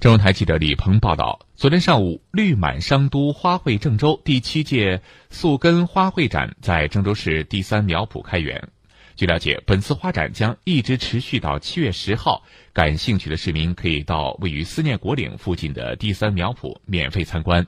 郑州台记者李鹏报道，昨天上午，绿满商都花卉郑州第七届宿根花卉展在郑州市第三苗圃开园。据了解，本次花展将一直持续到七月十号，感兴趣的市民可以到位于思念果岭附近的第三苗圃免费参观。